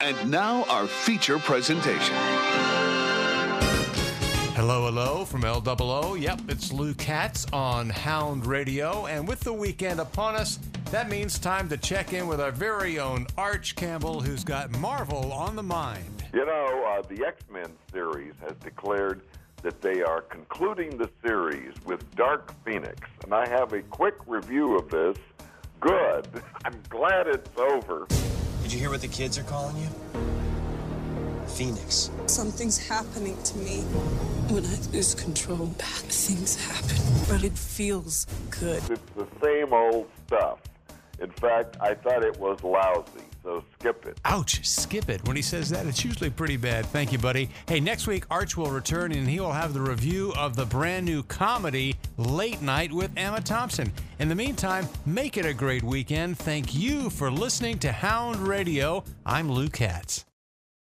And now our feature presentation. Hello, hello from LOO. Yep, it's Lou Katz on Hound Radio. And with the weekend upon us, that means time to check in with our very own Arch Campbell, who's got Marvel on the mind. You know, uh, the X Men series has declared that they are concluding the series with Dark Phoenix. And I have a quick review of this. Good. I'm glad it's over. Did you hear what the kids are calling you? Phoenix. Something's happening to me. When I lose control, bad things happen. But it feels good. It's the same old stuff. In fact, I thought it was lousy, so skip it. Ouch, skip it. When he says that, it's usually pretty bad. Thank you, buddy. Hey, next week, Arch will return and he will have the review of the brand new comedy, Late Night with Emma Thompson. In the meantime, make it a great weekend. Thank you for listening to Hound Radio. I'm Lou Katz.